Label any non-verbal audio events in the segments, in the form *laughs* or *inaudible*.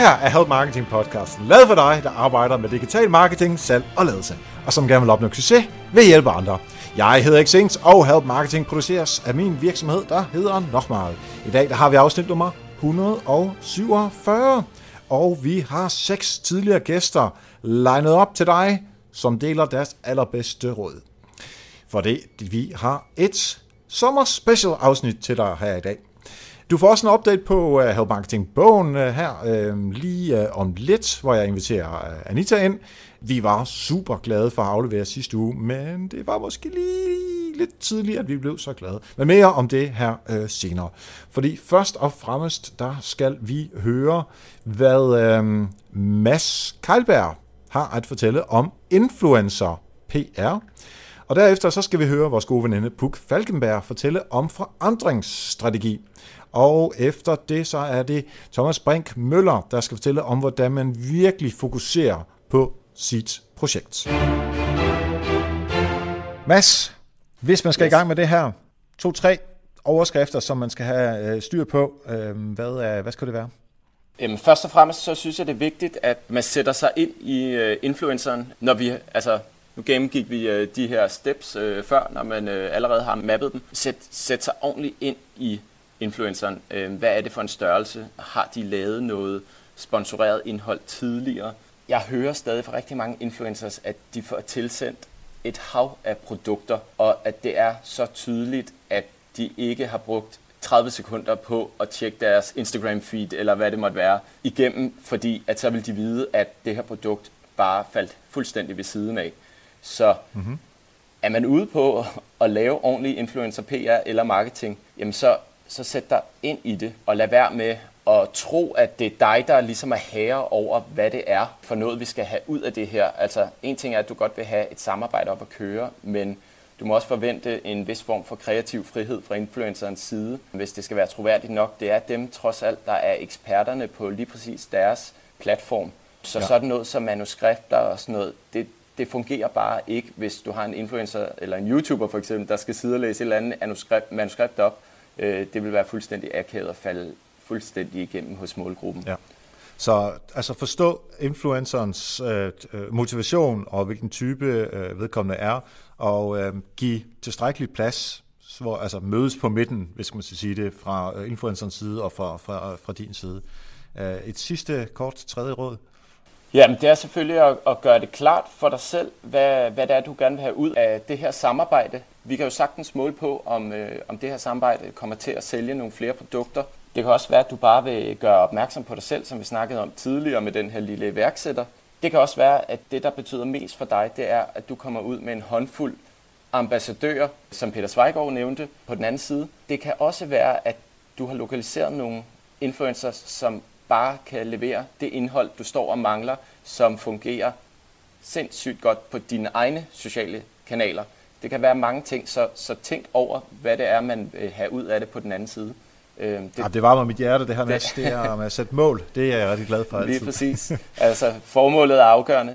her er Help Marketing podcasten, lavet for dig, der arbejder med digital marketing, salg og ledelse, og som gerne vil opnå succes ved at hjælpe andre. Jeg hedder Xings, og Help Marketing produceres af min virksomhed, der hedder Nochmal. I dag der har vi afsnit nummer 147, og vi har seks tidligere gæster legnet op til dig, som deler deres allerbedste råd. For det, vi har et sommer special afsnit til dig her i dag. Du får også en update på øh, uh, Help Marketing bogen uh, øh, her uh, lige uh, om lidt, hvor jeg inviterer uh, Anita ind. Vi var super glade for at aflevere sidste uge, men det var måske lige lidt tidligt, at vi blev så glade. Men mere om det her uh, senere. Fordi først og fremmest, der skal vi høre, hvad uh, Mads Keilberg har at fortælle om influencer PR. Og derefter så skal vi høre vores gode veninde Puk Falkenberg fortælle om forandringsstrategi. Og efter det, så er det Thomas Brink Møller, der skal fortælle om, hvordan man virkelig fokuserer på sit projekt. Mads, hvis man skal yes. i gang med det her, to-tre overskrifter, som man skal have øh, styr på, øh, hvad, er, hvad skal det være? Jamen, først og fremmest så synes jeg, det er vigtigt, at man sætter sig ind i uh, influenceren, når vi, altså nu gennemgik vi de her steps før, når man allerede har mappet dem. Sæt, sæt sig ordentligt ind i influenceren. Øh, hvad er det for en størrelse? Har de lavet noget sponsoreret indhold tidligere? Jeg hører stadig fra rigtig mange influencers, at de får tilsendt et hav af produkter, og at det er så tydeligt, at de ikke har brugt 30 sekunder på at tjekke deres Instagram feed, eller hvad det måtte være, igennem, fordi at så vil de vide, at det her produkt bare faldt fuldstændig ved siden af. Så mm-hmm. er man ude på at lave ordentlig influencer PR eller marketing, jamen så så sæt dig ind i det, og lad være med at tro, at det er dig, der ligesom er herre over, hvad det er for noget, vi skal have ud af det her. Altså, en ting er, at du godt vil have et samarbejde op at køre, men du må også forvente en vis form for kreativ frihed fra influencerens side, hvis det skal være troværdigt nok. Det er dem trods alt, der er eksperterne på lige præcis deres platform. Så ja. sådan noget som manuskripter og sådan noget, det, det fungerer bare ikke, hvis du har en influencer eller en YouTuber for eksempel, der skal sidde og læse et eller andet manuskript, op, øh, det vil være fuldstændig akavet at falde fuldstændig igennem hos målgruppen. Ja. Så altså forstå influencerens øh, øh, motivation og hvilken type øh, vedkommende er, og øh, give tilstrækkelig plads, hvor altså mødes på midten, hvis man skal sige det, fra øh, influencerens side og fra, fra, fra din side. Øh, et sidste kort tredje råd. Jamen, det er selvfølgelig at, at gøre det klart for dig selv, hvad, hvad det er, du gerne vil have ud af det her samarbejde. Vi kan jo sagtens måle på, om, øh, om det her samarbejde kommer til at sælge nogle flere produkter. Det kan også være, at du bare vil gøre opmærksom på dig selv, som vi snakkede om tidligere med den her lille iværksætter. Det kan også være, at det, der betyder mest for dig, det er, at du kommer ud med en håndfuld ambassadører, som Peter Zweigård nævnte på den anden side. Det kan også være, at du har lokaliseret nogle influencers, som bare kan levere det indhold, du står og mangler, som fungerer sindssygt godt på dine egne sociale kanaler. Det kan være mange ting, så, så tænk over, hvad det er, man vil have ud af det på den anden side. Øh, det, ja, det varmer mit hjerte, det her med, det, det er med at sætte mål. Det er jeg rigtig glad for altid. Lige præcis. *laughs* Altså, formålet er afgørende.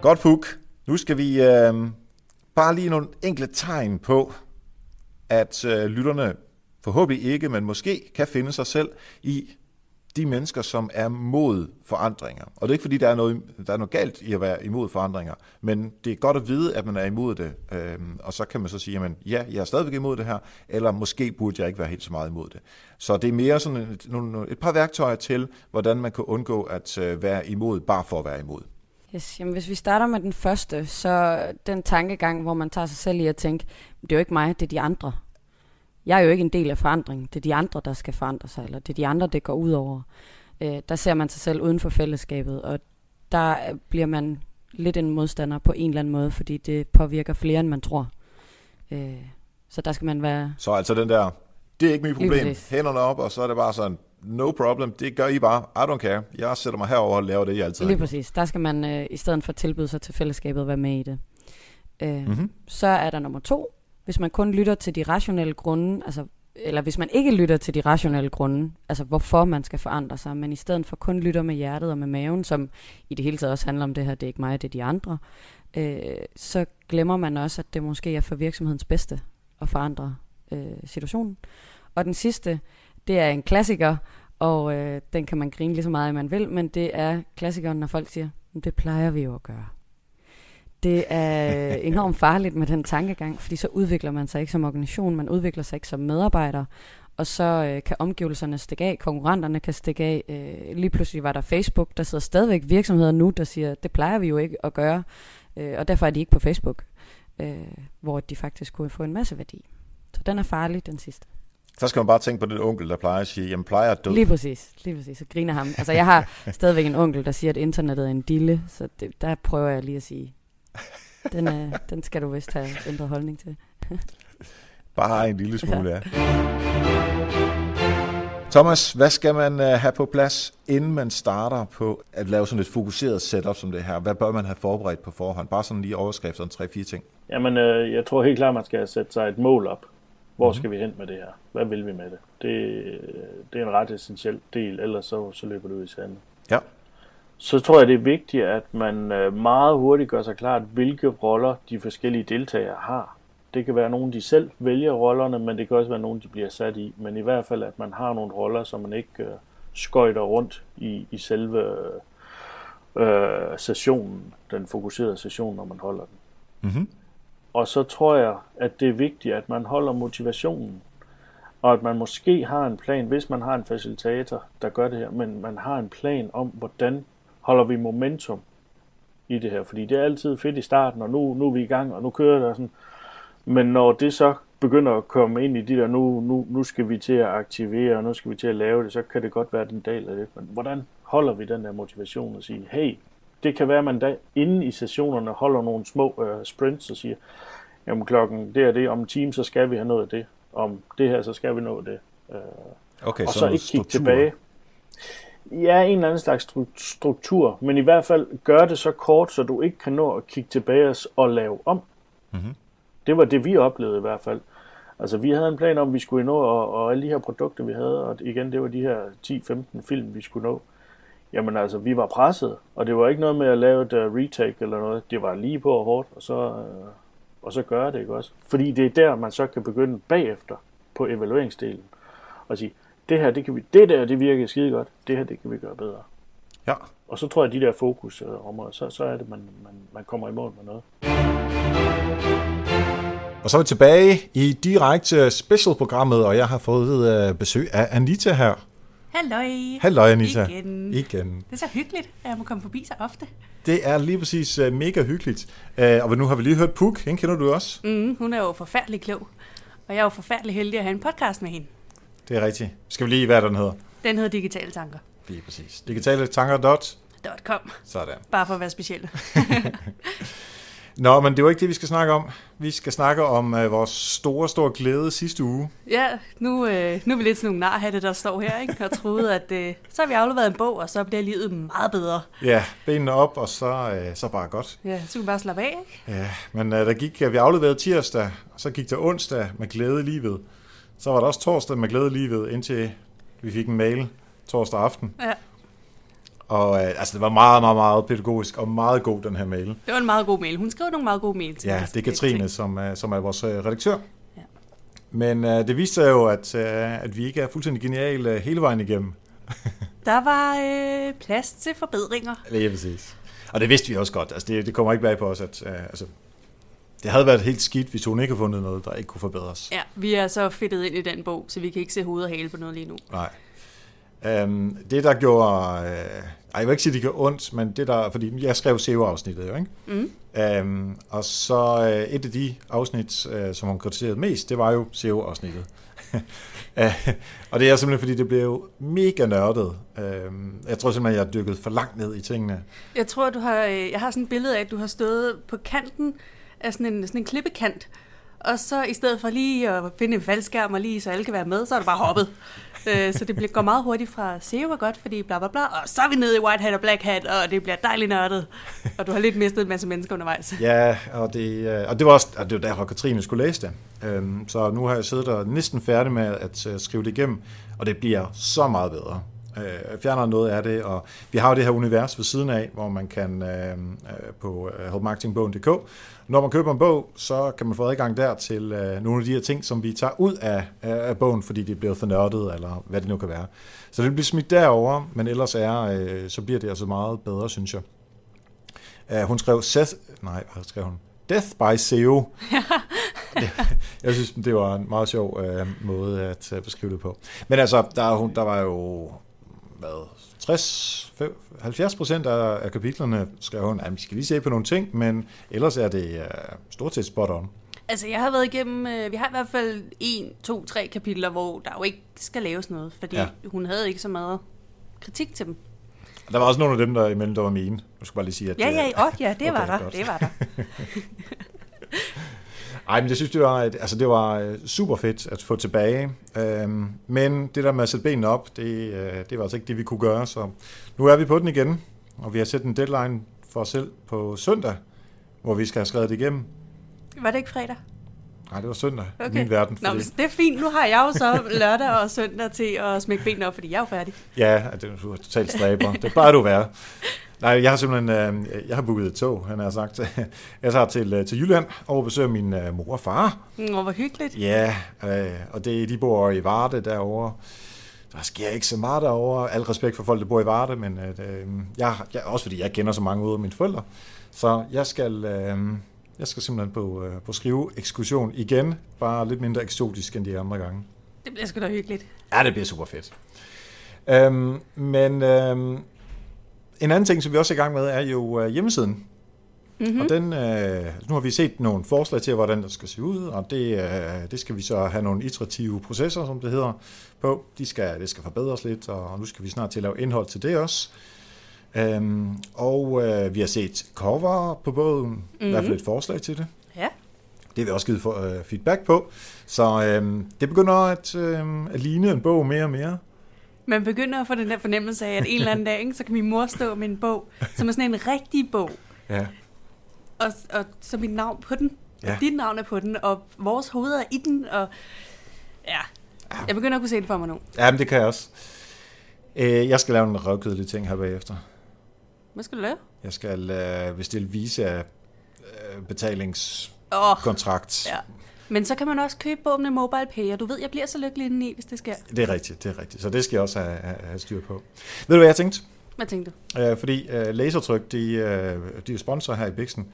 Godt, Puk. Nu skal vi øh, bare lige nogle enkle tegn på, at øh, lytterne forhåbentlig ikke, men måske kan finde sig selv i de mennesker, som er mod forandringer. Og det er ikke fordi, der er noget, der er noget galt i at være imod forandringer, men det er godt at vide, at man er imod det. Øhm, og så kan man så sige, at ja, jeg er stadigvæk imod det her, eller måske burde jeg ikke være helt så meget imod det. Så det er mere sådan et, et par værktøjer til, hvordan man kan undgå at øh, være imod, bare for at være imod. Yes, jamen hvis vi starter med den første, så den tankegang, hvor man tager sig selv i at tænke, det er jo ikke mig, det er de andre. Jeg er jo ikke en del af forandringen. Det er de andre, der skal forandre sig, eller det er de andre, det går ud over. Øh, der ser man sig selv uden for fællesskabet, og der bliver man lidt en modstander på en eller anden måde, fordi det påvirker flere, end man tror. Øh, så der skal man være... Så altså den der, det er ikke mit problem, hænderne op, og så er det bare sådan, no problem, det gør I bare, I don't care, jeg sætter mig herover og laver det, jeg altid Lige præcis, der skal man øh, i stedet for tilbyde sig til fællesskabet være med i det. Øh, mm-hmm. Så er der nummer to, hvis man kun lytter til de rationelle grunde, altså, eller hvis man ikke lytter til de rationelle grunde, altså hvorfor man skal forandre sig, men i stedet for kun lytter med hjertet og med maven, som i det hele taget også handler om det her, det er ikke mig, det er de andre, øh, så glemmer man også, at det måske er for virksomhedens bedste at forandre øh, situationen. Og den sidste, det er en klassiker, Og øh, den kan man grine lige så meget, man vil, men det er klassikeren, når folk siger, det plejer vi jo at gøre. Det er enormt farligt med den tankegang, fordi så udvikler man sig ikke som organisation, man udvikler sig ikke som medarbejder, og så øh, kan omgivelserne stikke af, konkurrenterne kan stikke af. Øh, lige pludselig var der Facebook, der sidder stadigvæk virksomheder nu, der siger, det plejer vi jo ikke at gøre, øh, og derfor er de ikke på Facebook, øh, hvor de faktisk kunne få en masse værdi. Så den er farlig, den sidste. Så skal man bare tænke på den onkel, der plejer at sige, jamen plejer at dø. Lige præcis, lige præcis, og griner ham. Altså jeg har *laughs* stadigvæk en onkel, der siger, at internettet er en dille, så det, der prøver jeg lige at sige, *laughs* den, er, den skal du vist have ændret holdning til. *laughs* bare en lille smule, ja. Thomas, hvad skal man uh, have på plads, inden man starter på at lave sådan et fokuseret setup som det her? Hvad bør man have forberedt på forhånd? Bare sådan lige overskrifter en 3-4 ting. Jamen, øh, jeg tror helt klart, man skal sætte sig et mål op. Hvor skal vi hen med det her? Hvad vil vi med det? Det, det er en ret essentiel del, ellers så, så løber du ud i sandet. Ja. Så tror jeg, det er vigtigt, at man øh, meget hurtigt gør sig klart, hvilke roller de forskellige deltagere har. Det kan være nogen, de selv vælger rollerne, men det kan også være nogen, de bliver sat i. Men i hvert fald, at man har nogle roller, så man ikke øh, skøjter rundt i, i selve øh, sessionen, den fokuserede session, når man holder den. Mm-hmm. Og så tror jeg, at det er vigtigt, at man holder motivationen. Og at man måske har en plan, hvis man har en facilitator, der gør det her, men man har en plan om, hvordan holder vi momentum i det her. Fordi det er altid fedt i starten, og nu, nu er vi i gang, og nu kører der sådan. Men når det så begynder at komme ind i de der, nu, nu, nu skal vi til at aktivere, og nu skal vi til at lave det, så kan det godt være den del af det. Men hvordan holder vi den der motivation og sige, hey, det kan være, at man da inden i sessionerne holder nogle små øh, sprints og siger, jamen klokken det er det, om en time, så skal vi have noget af det. Om det her, så skal vi nå det. Øh, Okay, og så så ikke kigge tilbage. Ja, en eller anden slags stru- struktur, men i hvert fald gør det så kort, så du ikke kan nå at kigge tilbage og lave om. Mhm. Det var det, vi oplevede i hvert fald. Altså, vi havde en plan om, at vi skulle nå, og, og alle de her produkter, vi havde, og igen, det var de her 10-15 film, vi skulle nå. Jamen altså, vi var presset, og det var ikke noget med at lave et uh, retake eller noget. Det var lige på og hårdt, og så, uh, og så gøre det, ikke også? Fordi det er der, man så kan begynde bagefter på evalueringsdelen, og sige, det her, det, kan vi, det der, det virker skide godt, det her, det kan vi gøre bedre. Ja. Og så tror jeg, at de der fokusområder, så, så er det, man, man, man kommer i mål med noget. Og så er vi tilbage i direkte specialprogrammet, og jeg har fået øh, besøg af Anita her. Halløj. Hallo Anita. Igen. Igen. Det er så hyggeligt, at jeg må komme forbi så ofte. Det er lige præcis uh, mega hyggeligt. Og nu har vi lige hørt Puk, hende kender du også. Mm, hun er jo forfærdelig klog. Og jeg er jo forfærdelig heldig at have en podcast med hende. Det er rigtigt. Skal vi lige, hvad den hedder? Den hedder Digitale Tanker. Lige præcis. Digitale tanker dot. .com. Sådan. Bare for at være speciel. *laughs* Nå, men det var ikke det, vi skal snakke om. Vi skal snakke om uh, vores store, store glæde sidste uge. ja, nu, øh, nu er vi lidt sådan nogle narhatte, der står her, ikke? Og troede, at øh, så har vi afleveret en bog, og så bliver livet meget bedre. Ja, benene op, og så, uh, så bare godt. Ja, så kan vi bare slappe af, ikke? Ja, men uh, der gik, uh, vi afleverede tirsdag, og så gik der onsdag med glæde i livet. Så var der også torsdag med glæde i livet, indtil vi fik en mail torsdag aften. Ja. Og uh, altså, det var meget, meget, meget pædagogisk og meget god, den her mail. Det var en meget god mail. Hun skrev nogle meget gode mails. til Ja, det er Katrine, som, er, som er vores uh, redaktør. Ja. Men uh, det viste sig jo, at, uh, at vi ikke er fuldstændig geniale uh, hele vejen igennem. *laughs* Der var øh, plads til forbedringer. Lige præcis. Og det vidste vi også godt. Altså, det, det kommer ikke bag på os, at uh, altså, det havde været helt skidt, hvis hun ikke havde fundet noget, der ikke kunne forbedres. Ja, vi er så fedtet ind i den bog, så vi kan ikke se hoved og hale på noget lige nu. Nej. Um, det, der gjorde... Uh, ej, jeg vil ikke sige, det gjorde ondt, men det der... Fordi jeg skrev SEO-afsnittet jo, ikke? Mm. Um, og så uh, et af de afsnit, uh, som hun kritiserede mest, det var jo SEO-afsnittet. uh, *laughs* og det er simpelthen, fordi det blev jo mega nørdet. Um, jeg tror simpelthen, jeg har dykket for langt ned i tingene. Jeg tror, du har, øh, jeg har sådan et billede af, at du har stået på kanten af sådan en, sådan en klippekant, og så i stedet for lige at finde en faldskærm og lige så alle kan være med, så er du bare hoppet. *laughs* Øh, så det bliver, går meget hurtigt fra SEO er godt, fordi bla bla bla, og så er vi nede i White Hat og Black Hat, og det bliver dejligt nørdet. Og du har lidt mistet en masse mennesker undervejs. Ja, og det, uh, og det var også og det var derfor, Katrine skulle læse det. Um, så nu har jeg siddet der næsten færdig med at uh, skrive det igennem, og det bliver så meget bedre. øh, fjerner noget af det, og vi har jo det her univers ved siden af, hvor man kan øh, øh, på øh, helpmarketingbogen.dk, når man køber en bog, så kan man få adgang der til øh, nogle af de her ting, som vi tager ud af, af bogen, fordi det bliver for nørdet, eller hvad det nu kan være. Så det bliver smidt derover, men ellers er, øh, så bliver det altså meget bedre, synes jeg. Uh, hun skrev Seth, nej, hvad skrev hun? Death by SEO. *laughs* jeg synes, det var en meget sjov uh, måde at uh, beskrive det på. Men altså, der, der var jo hvad, 60, 70 procent af, af kapitlerne skrev hun, at vi skal lige se på nogle ting, men ellers er det uh, stort set spot on. Altså, jeg har været igennem, øh, vi har i hvert fald en, to, tre kapitler, hvor der jo ikke skal laves noget, fordi ja. hun havde ikke så meget kritik til dem. Der var også nogle af dem, der imellem, der var mine. Nu skal bare lige sige, at... Ja, ja, oh, ja det, *laughs* okay, var der, det var der. *laughs* Ej, men jeg synes, det var, altså, det var øh, super fedt at få tilbage. Øhm, men det der med at sætte benene op, det, øh, det var altså ikke det, vi kunne gøre. Så nu er vi på den igen, og vi har sat en deadline for os selv på søndag, hvor vi skal have skrevet det igennem. Var det ikke fredag? Nej, det var søndag okay. i min verden. Fordi... Nå, det er fint. Nu har jeg jo så lørdag og søndag til at smække benene op, fordi jeg er jo færdig. Ja, det er totalt stræber. det plejer du at være. Nej, jeg har simpelthen øh, jeg har booket et tog, han har sagt. *laughs* Jeg tager til, øh, til Jylland og besøger min øh, mor og far. Nå, hvor hyggeligt. Ja, og det, de bor i Varde derovre. Der sker ikke så meget derovre. Al respekt for folk, der bor i Varde, men øh, jeg, jeg, også fordi jeg kender så mange ud af mine forældre. Så jeg skal, øh, jeg skal simpelthen på, øh, på skrive ekskursion igen, bare lidt mindre eksotisk end de andre gange. Det bliver sgu da hyggeligt. Ja, det bliver super fedt. Øhm, men øhm, en anden ting, som vi også er i gang med, er jo øh, hjemmesiden. Mm-hmm. Og den, øh, nu har vi set nogle forslag til, hvordan det skal se ud, og det, øh, det skal vi så have nogle iterative processer, som det hedder, på. De skal, det skal forbedres lidt, og nu skal vi snart til at lave indhold til det også. Øhm, og øh, vi har set cover på bogen, mm-hmm. i hvert fald et forslag til det. Ja. Det har vi også givet for, øh, feedback på. Så øh, det begynder at, øh, at ligne en bog mere og mere. Man begynder at få den der fornemmelse af, at en eller anden dag, ikke, så kan min mor stå med en bog, som er sådan en rigtig bog. Ja. Og, og så mit navn på den, ja. og dit navn er på den, og vores hoveder er i den, og ja, jeg begynder at kunne se det for mig nu. Ja, men det kan jeg også. Øh, jeg skal lave en røvkedelig ting her bagefter. Hvad skal du lave? Jeg skal uh, bestille visa uh, betalingskontrakt. Oh, ja. Men så kan man også købe bogen med mobile pay, og du ved, jeg bliver så lykkelig indeni, hvis det sker. Det er rigtigt, det er rigtigt. Så det skal jeg også have, have styr på. Ved du, hvad jeg tænkte? Hvad tænkte du? Uh, fordi uh, Lasertryk, de, uh, de er sponsor her i Bixen,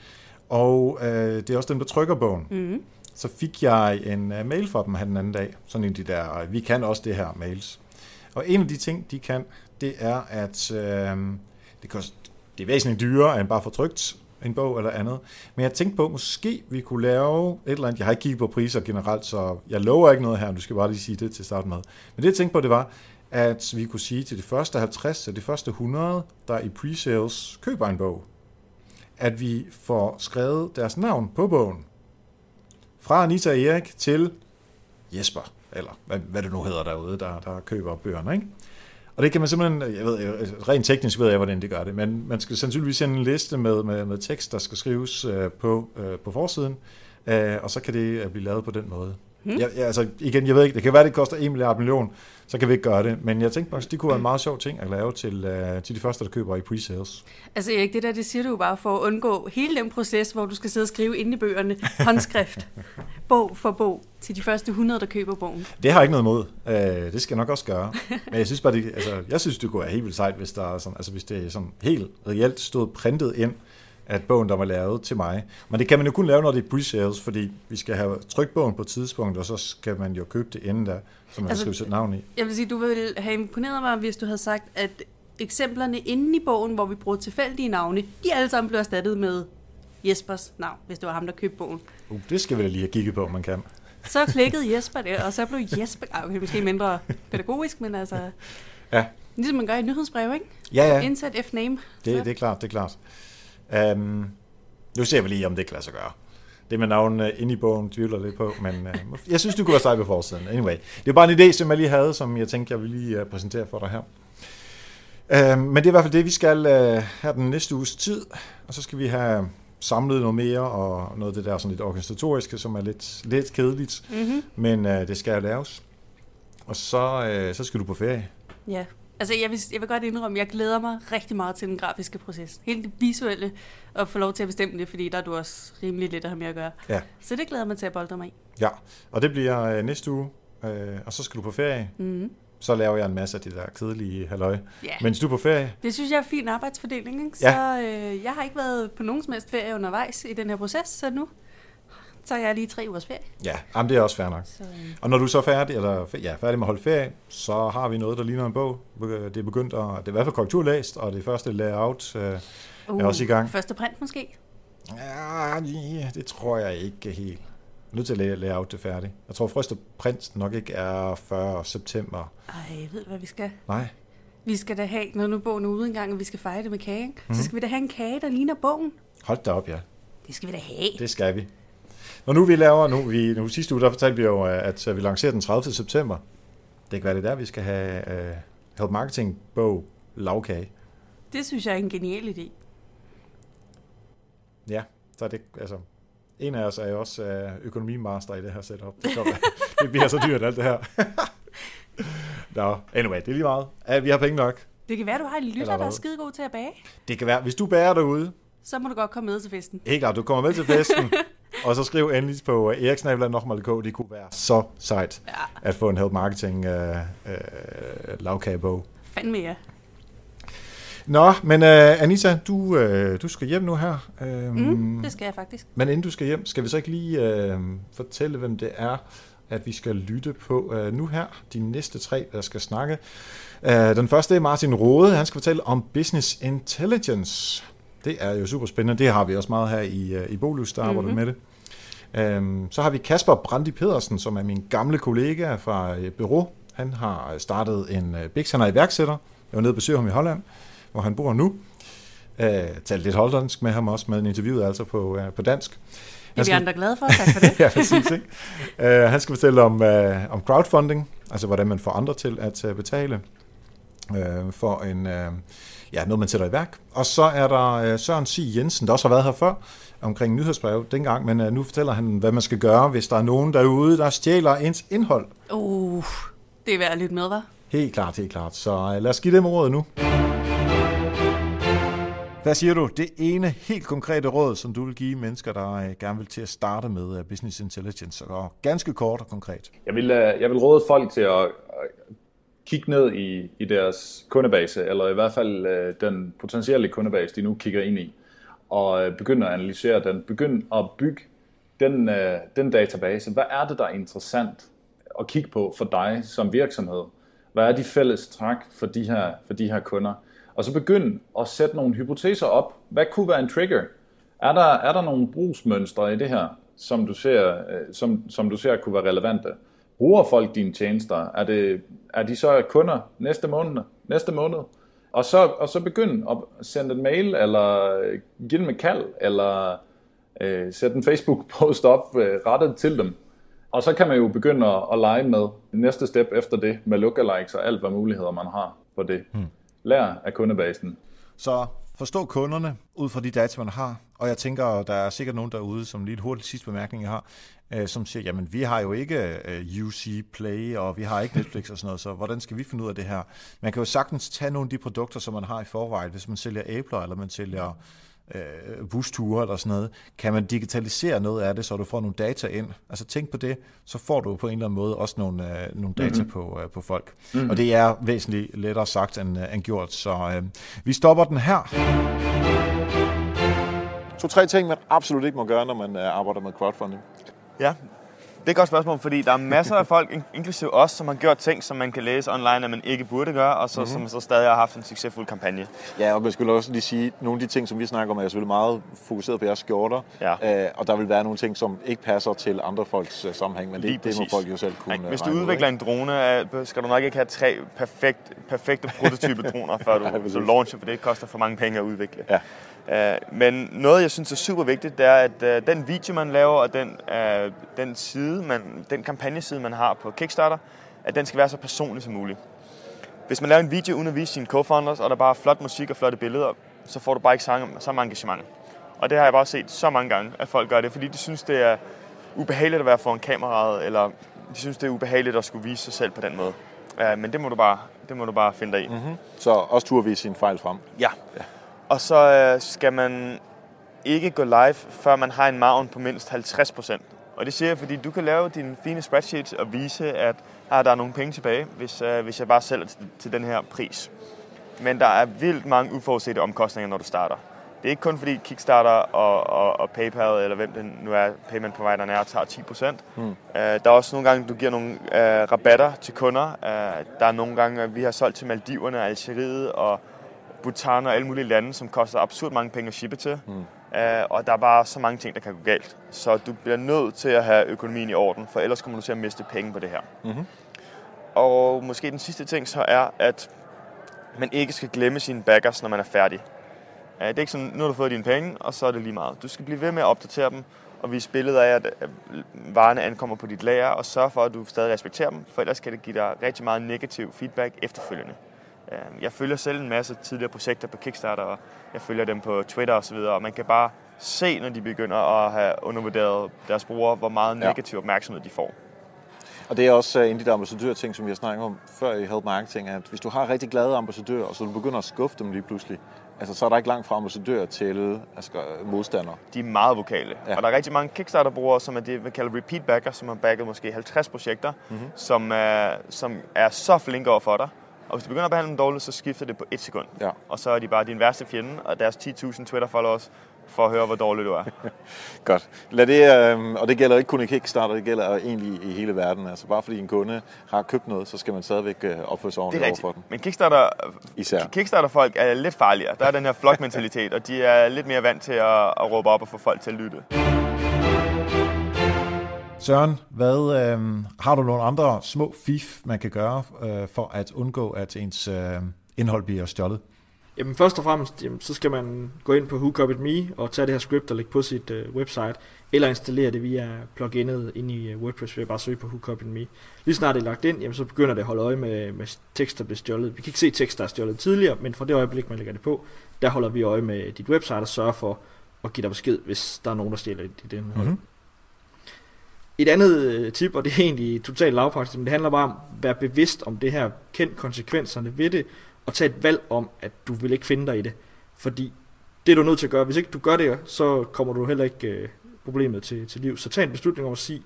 og uh, det er også dem, der trykker bogen. Mm-hmm. Så fik jeg en uh, mail fra dem her den anden dag, sådan en af de der, vi kan også det her mails. Og en af de ting, de kan, det er, at uh, det koster det er væsentligt dyrere end bare for trygt en bog eller andet. Men jeg tænkte på, at måske vi kunne lave et eller andet. Jeg har ikke kigget på priser generelt, så jeg lover ikke noget her. Du skal bare lige sige det til start med. Men det jeg tænkte på, det var, at vi kunne sige til de første 50 til de første 100, der i pre-sales køber en bog, at vi får skrevet deres navn på bogen. Fra Anita Erik til Jesper, eller hvad, hvad det nu hedder derude, der, der køber bøgerne. Ikke? Og det kan man simpelthen, jeg ved, rent teknisk ved jeg, hvordan det gør det, men man skal sandsynligvis sende en liste med, med, med tekst, der skal skrives øh, på, øh, på forsiden, øh, og så kan det øh, blive lavet på den måde. Hmm. Jeg, jeg, altså, igen, jeg ved ikke, det kan være, det koster 1 milliard million, så kan vi ikke gøre det. Men jeg tænkte faktisk, det kunne være en meget sjov ting at lave til, uh, til de første, der køber i pre-sales. Altså Erik, det der, det siger du jo bare for at undgå hele den proces, hvor du skal sidde og skrive ind i bøgerne, *laughs* håndskrift, bog for bog, til de første 100, der køber bogen. Det har jeg ikke noget imod. Uh, det skal jeg nok også gøre. Men jeg synes bare, det, altså, jeg synes, det kunne være helt vildt sejt, hvis, der er sådan, altså, hvis det er sådan helt reelt stod printet ind, at bogen, der var lavet til mig. Men det kan man jo kun lave, når det er pre-sales, fordi vi skal have trykt bogen på et tidspunkt, og så skal man jo købe det inden der, så man altså, skal sætte navn i. Jeg vil sige, du ville have imponeret mig, hvis du havde sagt, at eksemplerne inde i bogen, hvor vi bruger tilfældige navne, de alle sammen blev erstattet med Jespers navn, hvis det var ham, der købte bogen. Uh, det skal vi da lige have kigget på, om man kan. Så klikkede Jesper det, og så blev Jesper, okay, måske mindre pædagogisk, men altså... Ja. Ligesom man gør i nyhedsbrev, ikke? Ja, ja. Indsæt F-name. Det, det er klart, det er klart. Um, nu ser vi lige, om det kan lade sig gøre. Det med navnet inde i bogen tvivler lidt på, men uh, jeg synes, du kunne være sej på forsiden. Anyway, det er bare en idé, som jeg lige havde, som jeg tænkte, jeg vil lige uh, præsentere for dig her. Uh, men det er i hvert fald det, vi skal uh, her den næste uges tid, og så skal vi have samlet noget mere, og noget af det der sådan lidt organisatoriske, som er lidt, lidt kedeligt, mm-hmm. men uh, det skal laves. Og så, uh, så skal du på ferie. Ja, Altså, jeg vil, jeg vil godt indrømme, jeg glæder mig rigtig meget til den grafiske proces. Helt det visuelle, og få lov til at bestemme det, fordi der er du også rimelig lidt at have med at gøre. Ja. Så det glæder mig til at bolde mig i. Ja, og det bliver øh, næste uge, øh, og så skal du på ferie. Mm. Så laver jeg en masse af de der kedelige halløj. Ja. Mens du er på ferie, Det synes jeg er en fin arbejdsfordeling. Ikke? Ja. Så øh, jeg har ikke været på nogen som helst ferie undervejs i den her proces, så nu tager jeg lige tre ugers ferie. ja, jamen, det er også fair nok. Så, øh, Og når du så er færdig, eller ja, færdig med at holde ferie, så har vi noget, der ligner en bog. Det er begyndt at, det er i hvert fald korrekturlæst, og det første layout øh, er også i gang. Første print måske. Ja, det tror jeg ikke helt. Jeg er nødt til at lave layout det færdigt. Jeg tror, første print nok ikke er 40. september. Ej, jeg ved, hvad vi skal. Nej, Vi skal da have, når nu bogen er ude engang, og vi skal fejre det med kage? Mhm. så skal vi da have en kage, der ligner bogen. hold da op, ja. Det skal vi da have. Det skal vi. Når nu vi laver, nu, vi, nu sidste uge, der fortalte vi jo, øh, at vi lancerer den 30. september. Det kan være det er der, vi skal have uh, Help Marketing bog lavkage. Det synes jeg er en genial idé. Ja, så er det, altså, en af os er jo også uh, økonomimaster i det her setup. Det, kommer, *laughs* det bliver så dyrt alt det her. *laughs* Nå, anyway, det er lige meget. Ja, vi har penge nok. Det kan være, du har en lytter, der er skide god til at bage. Det kan være, hvis du bærer derude, Så må du godt komme med til festen. helt klart, du kommer med til festen, *laughs* og så skriv endelig på eriksnabeland.dk, det kunne være så sejt Ja, at få en Help Marketing uh, uh, lavkagebog. fandme ja. Nå, men uh, Anita, du, uh, du skal hjem nu her. Um, Mm, det skal jeg faktisk. Men inden du skal hjem, skal vi så ikke lige uh, fortælle, hvem det er, at vi skal lytte på uh, nu her. De næste tre, der skal snakke. Uh, den første er Martin Rode. Han skal fortælle om Business Intelligence. Det er jo super spændende. Det har vi også meget her i, uh, i Bolus, der arbejder Mhm. med det. Um, så har vi Kasper Brandi Pedersen, som er min gamle kollega fra uh, Bureau. Han har startet en Bix, han er iværksætter. Jeg var nede og besøge ham i Holland, hvor han bor nu. Uh, talte lidt hollandsk med ham også, med interviewet altså på, uh, på dansk. Det er vi andre glade for, tak for det. *laughs* ja, præcis. Ikke? Uh, han skal fortælle om, uh, om crowdfunding, altså hvordan man får andre til at uh, betale uh, for en, uh, ja, noget, man sætter i værk. Og så er der uh, Søren C. Jensen, der også har været her før, omkring nyhedsbrev dengang, men uh, nu fortæller han, hvad man skal gøre, hvis der er nogen derude, der stjæler ens indhold. Uh, det er værd at lytte med, var. Helt klart, helt klart. Så uh, lad os give dem ordet nu. Hvad siger du? Det ene helt konkrete råd, som du vil give mennesker, der gerne vil til at starte med Business Intelligence, og ganske kort og konkret. Jeg vil, øh, jeg vil råde folk til at kigge ned i, i deres kundebase, eller i hvert fald øh, den potentielle kundebase, de nu kigger ind i, og øh, begynde at analysere den. Begynd at bygge den, øh, den database. Hvad er det, der er interessant at kigge på for dig som virksomhed? Hvad er de fælles træk for de her, for de her kunder? Og så begynd at sætte nogle hypoteser op. Hvad kunne være en trigger? Er der, er der nogle brugsmønstre i det her, som du ser, øh, som, som du ser kunne være relevante? Bruger folk dine tjenester? Er, det, er de så kunder næste måned? Næste måned? Og så, og så begynd at sende en mail, eller give dem et kald, eller øh, sætte en Facebook-post op øh, rettet til dem. Og så kan man jo begynde at, at lege med næste step efter det, med lookalikes og alt, hvad muligheder man har på det. Hmm. Lær af kundebasen. Så forstå kunderne ud fra de data, man har. Og jeg tænker, der er sikkert nogen derude, som lige et hurtigt sidste bemærkning, jeg har, øh, som siger, jamen vi har jo ikke øh, UC Play, og vi har ikke Netflix og sådan noget, så hvordan skal vi finde ud af det her? Man kan jo sagtens tage nogle af de produkter, som man har i forvejen, hvis man sælger æbler, eller man sælger øh, busture eller sådan noget, kan man digitalisere noget af det, så du får nogle data ind. Altså tænk på det, så får du på en eller anden måde også nogle, øh, nogle data mm-hmm. på, øh, på folk. Mm-hmm. Og det er væsentligt lettere sagt end, øh, end gjort, så øh, vi stopper den her. To-tre ting, man absolut ikke må gøre, når man øh, arbejder med crowdfunding. Ja, det er et godt spørgsmål, fordi der er masser af folk, in- inklusive os, som har gjort ting, som man kan læse online, at man ikke burde gøre, og så, mm-hmm. som så stadig har haft en succesfuld kampagne. Ja, og man skulle også lige sige, at nogle af de ting, som vi snakker om, er selvfølgelig meget fokuseret på jeres skjorter. Ja. Øh, og der vil være nogle ting, som ikke passer til andre folks øh, sammenhæng, men Lige det, det må præcis. folk jo selv kunne Nej, øh, hvis du ud, udvikler en drone, skal du nok ikke have tre perfekt, perfekte prototype droner, før *laughs* du, præcis. du launcher, for det koster for mange penge at udvikle. Ja. Uh, men noget, jeg synes er super vigtigt, det er, at uh, den video, man laver, og den, uh, den side, man, den kampagneside, man har på Kickstarter, at den skal være så personlig som muligt. Hvis man laver en video uden at vise sine co-founders, og der bare er flot musik og flotte billeder, så får du bare ikke samme, samme engagement. Og det har jeg bare set så mange gange, at folk gør det, fordi de synes, det er ubehageligt at være foran kameraet, eller de synes, det er ubehageligt at skulle vise sig selv på den måde. Men det må du bare, det må du bare finde dig i. Mm-hmm. Så også turde vise sine fejl frem. Ja. ja. Og så uh, skal man ikke gå live, før man har en margin på mindst 50 procent. Og det siger jeg, fordi du kan lave din fine spreadsheet og vise, at ah, der er nogle penge tilbage, hvis, uh, hvis jeg bare sælger til, til den her pris. Men der er vildt mange uforudsete omkostninger, når du starter. Det er ikke kun fordi Kickstarter og, og, og PayPal, eller hvem det nu er, payment provideren er, tager 10%. Mm. Uh, der er også nogle gange, du giver nogle uh, rabatter til kunder. Uh, der er nogle gange, vi har solgt til Maldiverne, Algeriet og Bhutan og alle mulige lande, som koster absurd mange penge at shippe til. Mm. Uh, og der er bare så mange ting, der kan gå galt. Så du bliver nødt til at have økonomien i orden, for ellers kommer du til at miste penge på det her. Mm-hmm. Og måske den sidste ting så er, at man ikke skal glemme sine backers, når man er færdig. Det er ikke sådan, nu har du fået dine penge, og så er det lige meget. Du skal blive ved med at opdatere dem, og vise billeder af, at varerne ankommer på dit lager, og sørge for, at du stadig respekterer dem, for ellers kan det give dig rigtig meget negativ feedback efterfølgende. Jeg følger selv en masse tidligere projekter på Kickstarter, og jeg følger dem på Twitter osv., og man kan bare se, når de begynder at have undervurderet deres brugere, hvor meget negativ opmærksomhed de får. Og det er også en af de der ambassadør-ting, som vi har snakket om før i Help Marketing, at hvis du har rigtig glade ambassadører, og så du begynder at skuffe dem lige pludselig, altså så er der ikke langt fra ambassadør til altså, modstandere. De er meget vokale. Ja. Og der er rigtig mange Kickstarter-brugere, som er det, vi kalder repeat backer, som har backet måske 50 projekter, mm-hmm. som, er, som er så flinke over for dig. Og hvis du begynder at behandle dem dårligt, så skifter det på et sekund. Ja. Og så er de bare din værste fjende, og deres 10.000 Twitter-followers for at høre, hvor dårlig du er. *laughs* Godt. Lad det, øh, og det gælder ikke kun i Kickstarter, det gælder egentlig i hele verden. Altså bare fordi en kunde har købt noget, så skal man stadigvæk øh, opføre sig ordentligt over for den. Men Kickstarter, Især. Kickstarter-folk er lidt farligere. Der er den her flok-mentalitet, og de er lidt mere vant til at, at råbe op og få folk til at lytte. Søren, hvad, øh, har du nogle andre små fif, man kan gøre øh, for at undgå, at ens øh, indhold bliver stjålet? Jamen først og fremmest, jamen, så skal man gå ind på Who Copied Me og tage det her script og lægge på sit uh, website, eller installere det via pluginet ind i uh, WordPress ved at bare søge på Who Copied Me. Lige snart det er lagt ind, jamen, så begynder det at holde øje med, med tekst, der bliver stjålet. Vi kan ikke se tekst, der er stjålet tidligere, men fra det øjeblik, man lægger det på, der holder vi øje med dit website og sørger for at give dig besked, hvis der er nogen, der stjæler dit indhold. Mm-hmm. Et andet øh, tip, og det er egentlig totalt lavpraktisk, men det handler bare om at være bevidst om det her, kend konsekvenserne ved det, og tage et valg om, at du vil ikke finde dig i det. Fordi det er du nødt til at gøre. Hvis ikke du gør det, så kommer du heller ikke øh, problemet til, til liv. Så tag en beslutning om at sige,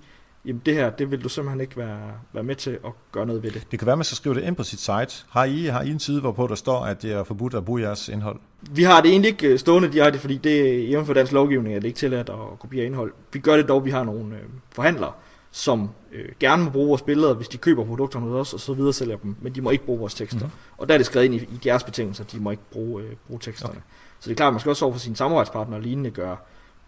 jamen det her, det vil du simpelthen ikke være, være med til at gøre noget ved det. Det kan være, at man skal skrive det ind på sit site. Har I, har I en side, hvorpå der står, at det er forbudt at bruge jeres indhold? Vi har det egentlig ikke øh, stående direkte, fordi det er for dansk lovgivning, at det ikke tilladt at kopiere indhold. Vi gør det dog, vi har nogle øh, forhandlere, som øh, gerne må bruge vores billeder, hvis de køber produkterne hos os, og så videre sælger dem, men de må ikke bruge vores tekster. Mm-hmm. Og der er det skrevet ind i, i deres betingelser, at de må ikke bruge, øh, bruge teksterne. Okay. Så det er klart, at man skal også over for sine samarbejdspartnere og lignende gøre,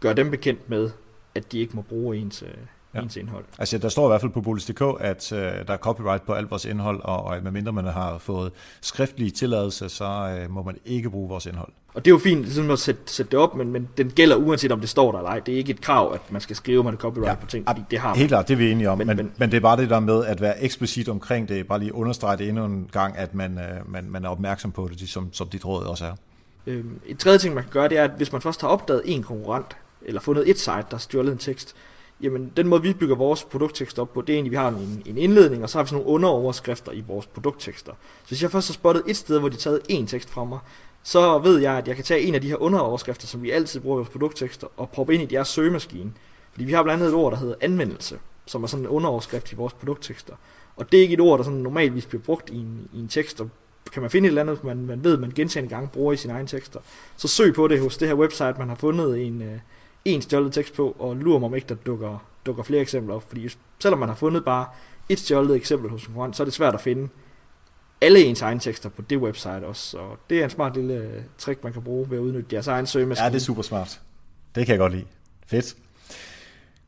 gøre dem bekendt med, at de ikke må bruge ens, øh, ja. ens indhold. Altså der står i hvert fald på Bolis.dk, at øh, der er copyright på alt vores indhold, og, og medmindre man har fået skriftlig tilladelse, så øh, må man ikke bruge vores indhold. Og det er jo fint ligesom at sætte, sætte det op, men, men den gælder uanset om det står der eller ej. Det er ikke et krav, at man skal skrive, at man er copyright ja, på ting, fordi det har man. Helt klart, det er vi enige om, men, men, men, men det er bare det der med at være eksplicit omkring det, bare lige understrege det endnu en gang, at man, øh, man, man er opmærksom på det, som, som dit råd også er. Øhm, et tredje ting, man kan gøre, det er, at hvis man først har opdaget en konkurrent, eller fundet et site, der har stjålet en tekst, jamen den måde vi bygger vores produkttekst op på, det er egentlig, at vi har en, en indledning, og så har vi sådan nogle underoverskrifter i vores produkttekster. Så hvis jeg først har spottet et sted, hvor de har taget en tekst fra mig, så ved jeg, at jeg kan tage en af de her underoverskrifter, som vi altid bruger i vores produkttekster, og proppe ind i deres søgemaskine. Fordi vi har blandt andet et ord, der hedder anvendelse, som er sådan en underoverskrift i vores produkttekster. Og det er ikke et ord, der sådan normalvis bliver brugt i en, i en tekst, og kan man finde et eller andet, man, man ved, man gentagende gange bruger i sine egne tekster, så søg på det hos det her website, man har fundet en, øh, en stjålet tekst på, og lurer mig om ikke, der dukker, dukker flere eksempler op. Fordi selvom man har fundet bare et stjålet eksempel hos en konkurrent, så er det svært at finde alle ens egne tekster på det website også. Og det er en smart lille øh, trick, man kan bruge ved at udnytte jeres egen søgemaskine. Ja, det er super smart. Det kan jeg godt lide. Fedt.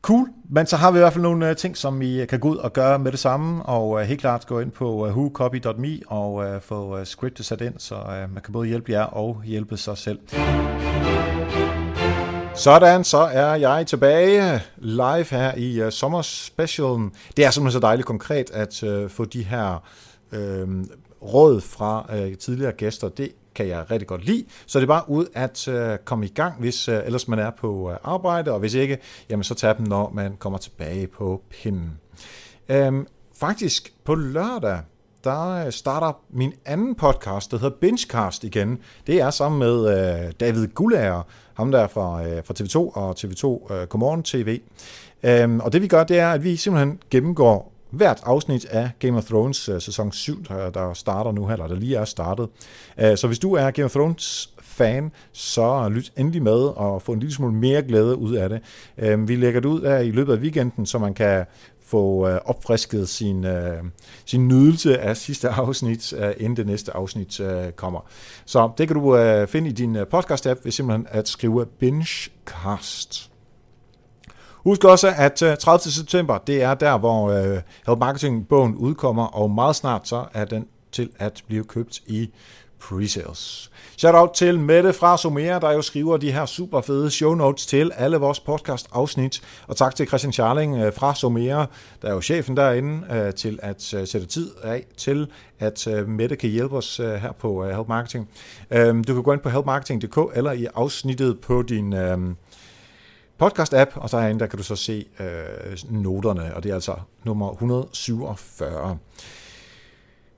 Cool, men så har vi i hvert fald nogle øh, ting, som I øh, kan gå ud og gøre med det samme, og helt klart gå ind på whocopy.me og få scriptet sat ind, så man kan både hjælpe jer og hjælpe sig selv. Sådan, så er jeg tilbage live her i uh, sommerspecialen. Det er simpelthen så dejligt konkret at uh, få de her uh, råd fra uh, tidligere gæster. Det kan jeg rigtig godt lide. Så det er bare ud at uh, komme i gang, hvis uh, ellers man er på uh, arbejde, og hvis ikke, jamen så tag dem, når man kommer tilbage på pinden. Uh, faktisk på lørdag, der starter min anden podcast, der hedder Bingecast igen. Det er sammen med øh, David Gullager, ham der fra, øh, fra TV2 og TV2 øh, Godmorgen TV. Øhm, og det vi gør, det er, at vi simpelthen gennemgår hvert afsnit af Game of Thrones øh, sæson 7, der, der starter nu her, eller der lige er startet. Øh, så hvis du er Game of Thrones fan, så lyt endelig med og få en lille smule mere glæde ud af det. Uh, vi lægger det ud af i løbet af weekenden, så man kan få øh, opfrisket sin, øh, sin nydelse af sidste afsnit, uh, inden det næste afsnit kommer. Så det kan du finde i din podcast-app ved simpelthen at skrive Bingecast. Husk også, at 30. September, det er der, hvor uh, Help Marketing-bogen udkommer, og meget snart så er den til at blive købt i pre-sales. Shout out til Mette fra Somera, der jo skriver de her super fede show notes til alle vores podcast afsnit. Og tak til Christian Charling øh, fra Somera, der er jo chefen derinde, øh, til at øh, sætte tid af til, at Mette kan hjælpe os her på Help Marketing. Øhm, du kan gå ind på helpmarketing.dk eller i afsnittet på din øhm, podcast-app, og så herinde, der kan du så se øh, noterne, og det er altså nummer 147.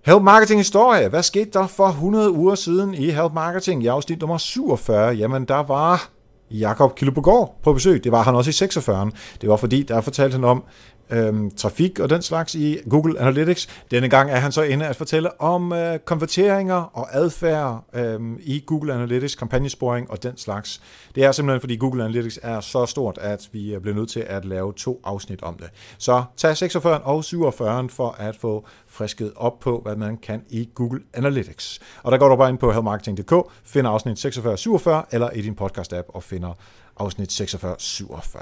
Help Marketing Historie. Hvad skete der for 100 uger siden i Help Marketing i afsnit nummer 47? Jamen, der var Jakob Kildebogård på besøg. Det var han også i 46. Det var fordi, der fortalte han om, øhm, trafik og den slags i Google Analytics. Denne gang er han så inde at fortælle om øh, konverteringer og adfærd øhm, i Google Analytics, kampagnesporing og den slags. Det er simpelthen fordi Google Analytics er så stort, at vi bliver nødt til at lave to afsnit om det. Så tag 46 og 47 for at få frisket op på, hvad man kan i Google Analytics. Og der går du bare ind på helmarketing.dk, finder afsnit 46-47 eller i din podcast-app og finder afsnit 46-47.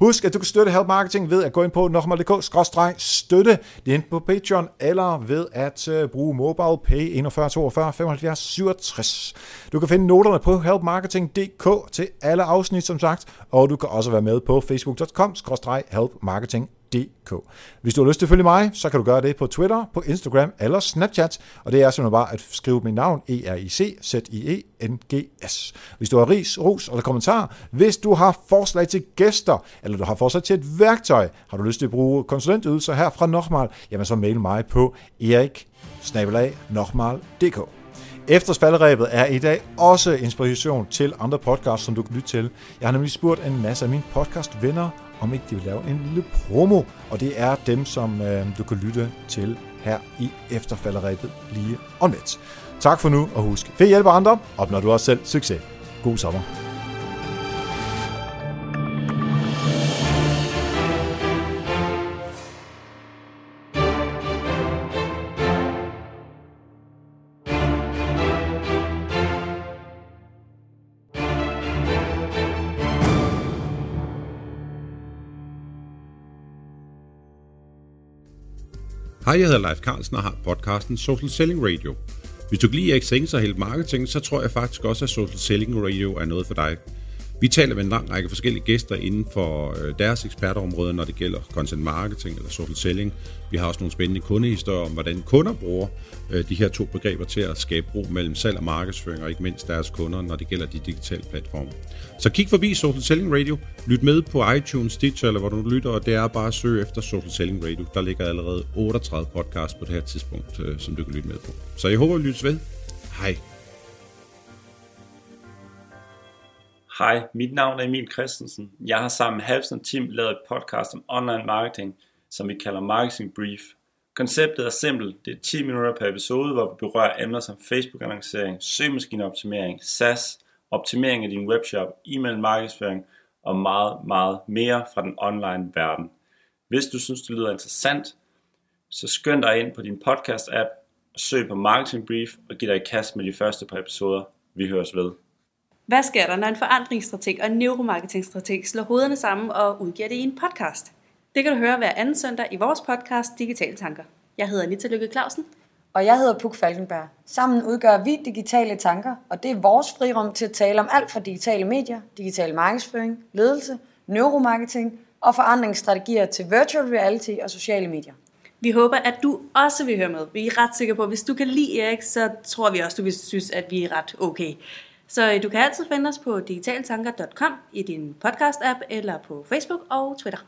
Husk, at du kan støtte Help Marketing ved at gå ind på nokmal.dk-støtte. Det er enten på Patreon eller ved at øh, bruge mobile pay 41 42 75 67. Du kan finde noterne på helpmarketing.dk til alle afsnit, som sagt, og du kan også være med på facebook.com-helpmarketing dk. Hvis du har lyst til at følge mig, så kan du gøre det på Twitter, på Instagram eller Snapchat, og det er simpelthen bare at skrive mit navn, e r i c z i e n g s Hvis du har ris, ros eller kommentar, hvis du har forslag til gæster, eller du har forslag til et værktøj, har du lyst til at bruge konsulentydelser her fra Nochmal, jamen så mail mig på erik efter spalderæbet er i dag også inspiration til andre podcasts, som du kan lytte til. Jeg har nemlig spurgt en masse af mine podcast-venner, om ikke de vil lave en lille promo, og det er dem, som øh, du kan lytte til her i efterfalderæbet lige om lidt. Tak for nu, og husk, for hjælpe andre, opnår du også selv succes. God sommer. Hej, jeg hedder Leif Carlsen og har podcasten Social Selling Radio. Hvis du kan lide Exchange og helt marketing, så tror jeg faktisk også, at Social Selling Radio er noget for dig. Vi taler med en lang række forskellige gæster inden for øh, deres ekspertområder, når det gælder content marketing eller social selling. Vi har også nogle spændende kundehistorier om, hvordan kunder bruger øh, de her to begreber til at skabe bro mellem salg og markedsføring, og ikke mindst deres kunder, når det gælder de digitale platforme. Så kig forbi Social Selling Radio, lyt med på iTunes, Stitcher eller hvor du lytter, og det er bare at søge efter Social Selling Radio. Der ligger allerede 38 podcasts på det her tidspunkt, øh, som du kan lytte med på. Så jeg håber, at lyttes ved. Hej. Hej, mit navn er Emil Christensen. Jeg har sammen med Halvsen Team lavet et podcast om online marketing, som vi kalder Marketing Brief. Konceptet er simpelt. Det er 10 minutter per episode, hvor vi berører emner som Facebook-annoncering, søgemaskineoptimering, SaaS, optimering af din webshop, e-mail markedsføring og meget, meget mere fra den online verden. Hvis du synes, det lyder interessant, så skynd dig ind på din podcast-app og søg på Marketing Brief og giv dig i kast med de første par episoder. Vi høres ved. Hvad sker der, når en forandringsstrateg og en neuromarketingstrateg slår hovederne sammen og udgiver det i en podcast? Det kan du høre hver anden søndag i vores podcast Digitale Tanker. Jeg hedder Anita Lykke Clausen. Og jeg hedder Puk Falkenberg. Sammen udgør vi Digitale Tanker, og det er vores frirum til at tale om alt fra digitale medier, digital markedsføring, ledelse, neuromarketing og forandringsstrategier til virtual reality og sociale medier. Vi håber, at du også vil høre med. Vi er ret sikre på, at hvis du kan lide Erik, så tror vi også, du vil synes, at vi er ret okay. Så øh, du kan altid finde os på digitaltanker.com i din podcast-app eller på Facebook og Twitter.